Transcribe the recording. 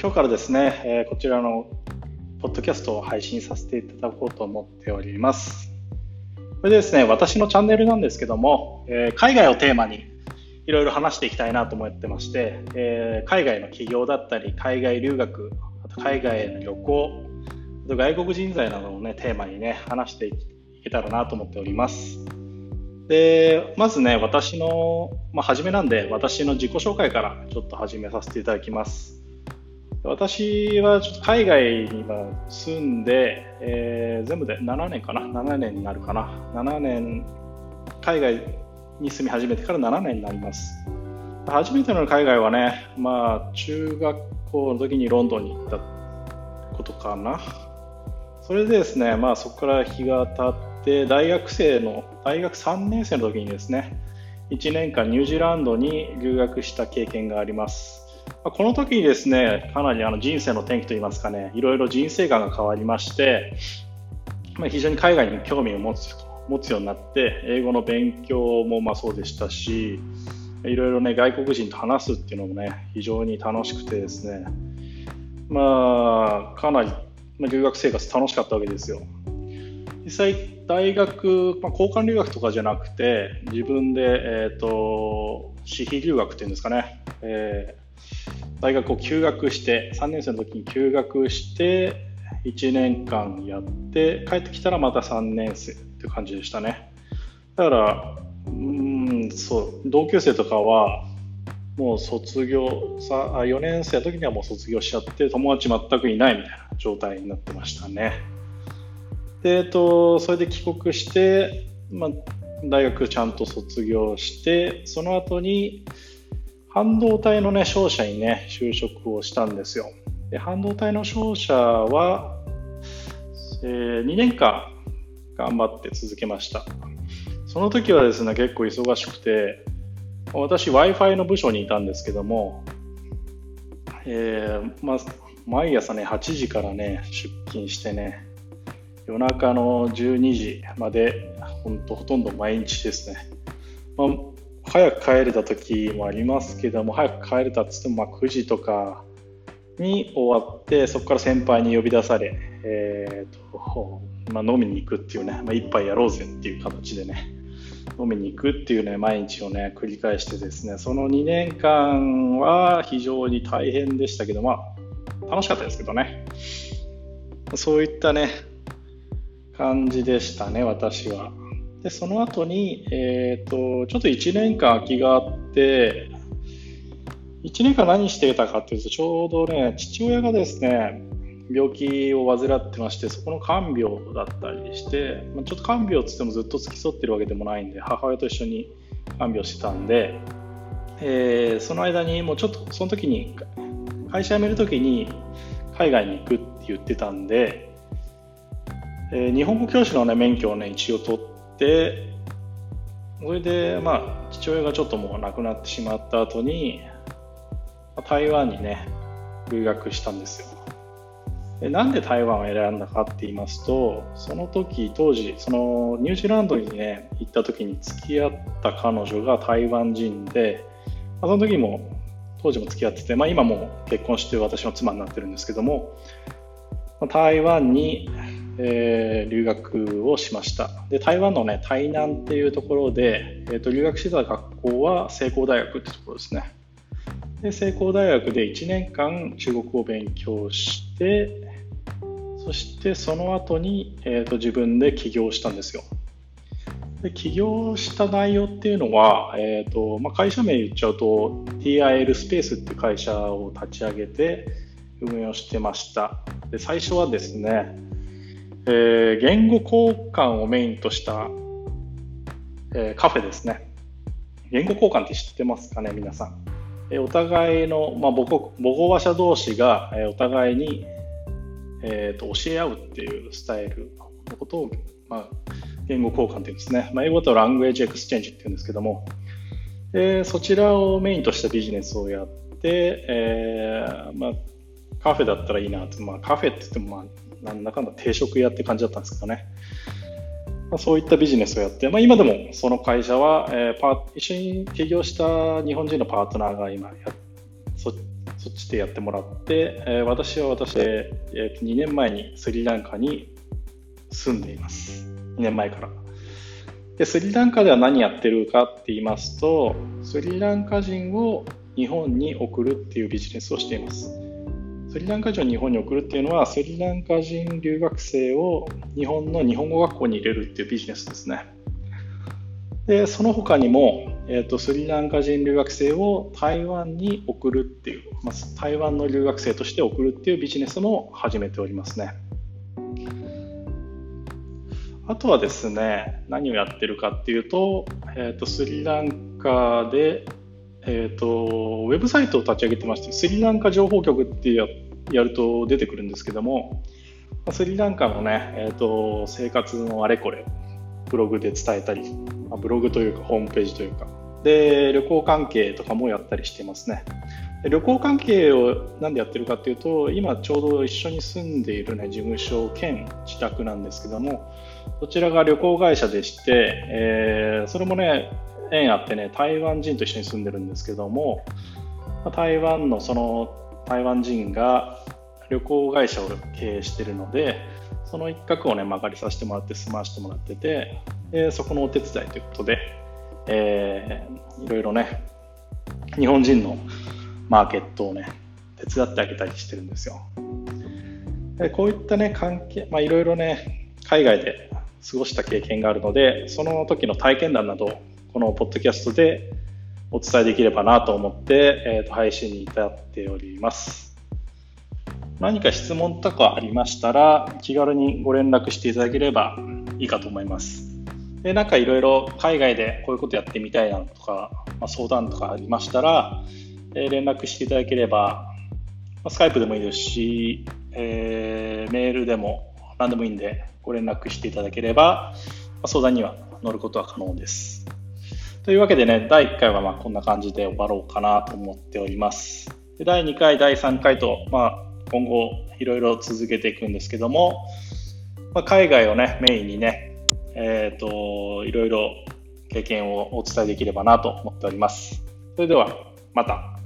今日からですね、えー、こちらのポッドキャストを配信させていただこうと思っております。これでですね、私のチャンネルなんですけども、えー、海外をテーマにいろいろ話していきたいなと思ってまして、えー、海外の起業だったり、海外留学、あと海外への旅行、あと外国人材などをね、テーマにね、話していけたらなと思っております。で、まずね、私の、まあ、初めなんで、私の自己紹介からちょっと始めさせていただきます。私はちょっと海外に住んで、えー、全部で7年かな、7年になるかな、7年、海外に住み始めてから7年になります。初めての海外はね、まあ、中学校の時にロンドンに行ったことかな。それでですね、まあ、そこから日が経って、大学生の、大学3年生の時にですね、1年間ニュージーランドに留学した経験があります。この時にですね、かなりあの人生の転機といいますかね、いろいろ人生観が変わりまして、まあ、非常に海外に興味を持つ持つようになって、英語の勉強もまあそうでしたし、いろいろね、外国人と話すっていうのもね、非常に楽しくてですね、まあ、かなり、まあ、留学生活楽しかったわけですよ。実際、大学、まあ、交換留学とかじゃなくて、自分で、えっ、ー、と、私費留学っていうんですかね、えー、大学を休学して、3年生の時に休学して、1年間やって、帰ってきたらまた3年生って感じでしたね。だから、うん、そう、同級生とかは、もう卒業さ、4年生の時にはもう卒業しちゃって、友達全くいないみたいな状態になってましたね。で、えっと、それで帰国して、まあ、大学ちゃんと卒業して、その後に、半導体のね、商社にね、就職をしたんですよ。で半導体の商社は、えー、2年間頑張って続けました。その時はですね、結構忙しくて、私 Wi-Fi の部署にいたんですけども、えー、まあ、毎朝ね、8時からね、出勤してね、夜中の12時まで、ほんとほとんど毎日ですね。まあ、早く帰れた時もありますけども、早く帰れたっつっても、まあ、9時とかに終わって、そこから先輩に呼び出され、えーとまあ、飲みに行くっていうね、まあ、一杯やろうぜっていう形でね、飲みに行くっていうね、毎日をね、繰り返してですね、その2年間は非常に大変でしたけど、まあ、楽しかったですけどね。そういったね、感じでしたね、私は。で、その後に、え、ー、と、ちょっと1年間空きがあって、1年間何していたかっていうと、ちょうどね、父親がですね、病気を患ってまして、そこの看病だったりして、まあ、ちょっと看病っつってもずっと付き添ってるわけでもないんで、母親と一緒に看病してたんで、えー、その間にもうちょっと、その時に、会社辞める時に海外に行くって言ってたんで、えー、日本語教師の、ね、免許をね、一応取って、それで、まあ、父親がちょっともう亡くなってしまった後に、台湾にね、留学したんですよ。でなんで台湾を選んだかって言いますと、その時、当時、そのニュージーランドにね、行った時に付き合った彼女が台湾人で、まあ、その時も、当時も付き合ってて、まあ、今も結婚して私の妻になってるんですけども、台湾に、えー、留学をしました。で、台湾のね、台南っていうところで、えーと留学してた学校は成功大学ってところですね。で成功大学で1年間中国語を勉強してそしてその後に、えーと、自分で起業したんですよで起業した内容っていうのは、えーとまあ、会社名言っちゃうと TIL スペースっていう会社を立ち上げて運営をしてましたで最初はですね、えー、言語交換をメインとした、えー、カフェですね。言語交換って知ってますかね皆さん。お互いの、まあ、母国母語話者同士がお互いに、えーと、教え合うっていうスタイルのことを、まあ、言語交換っていうんですね、まあ、英語と language exchange っていうんですけども、えー、そちらをメインとしたビジネスをやって、えーまあ、カフェだったらいいなと、まあ、カフェって言っても、まあ、なんだかんだ定食屋って感じだったんですけどね、まあ、そういったビジネスをやって、まあ、今でもその会社は、えー、パ一緒に起業した日本人のパートナーが今やそそっちでやってもらって、えー、私は私で、えー、2年前にスリランカに住んでいます。2年前から。で、スリランカでは何やってるかって言いますと、スリランカ人を日本に送るっていうビジネスをしています。スリランカ人を日本に送るっていうのは、スリランカ人留学生を日本の日本語学校に入れるっていうビジネスですね。で、その他にも、えーと、スリランカ人留学生を台湾に送るっていう、まあ、台湾の留学生として送るっていうビジネスも始めておりますね。あとはですね、何をやってるかっていうと、えーと、スリランカで、えーと、ウェブサイトを立ち上げてまして、スリランカ情報局ってややると出てくるんですけども、スリランカのね、えーと生活のあれこれブログで伝えたり、まあ、ブログというかホームページというか、で、旅行関係とかもやったりしてますね。旅行関係をなんでやってるかっていうと、今ちょうど一緒に住んでいるね、事務所兼自宅なんですけども、こちらが旅行会社でして、えー、それもね、縁あってね、台湾人と一緒に住んでるんですけども、台湾のその台湾人が旅行会社を経営してるので、その一角をね、曲がりさせてもらって住まわせてもらってて、でそこのお手伝いということで、えー、いろいろね、日本人のマーケットをね、手伝ってあげたりしてるんですよ。でこういったね、関係、まあ、いろいろね、海外で過ごした経験があるので、その時の体験談など、このポッドキャストでお伝えできればなと思って、えー、と配信に至っております。何か質問とかありましたら、気軽にご連絡していただければいいかと思います。で、なんかいろいろ海外でこういうことやってみたいなとか、まあ、相談とかありましたら、えー、連絡していただければ、まあ、スカイプでもいいですし、えー、メールでも何でもいいんでご連絡していただければ、まあ、相談には乗ることは可能です。というわけでね、第1回はまこんな感じで終わろうかなと思っております。で第2回、第3回と、まあ、今後いろいろ続けていくんですけども、まあ、海外をねメインにね、えーと、いろいろ経験をお伝えできればなと思っております。それではまた。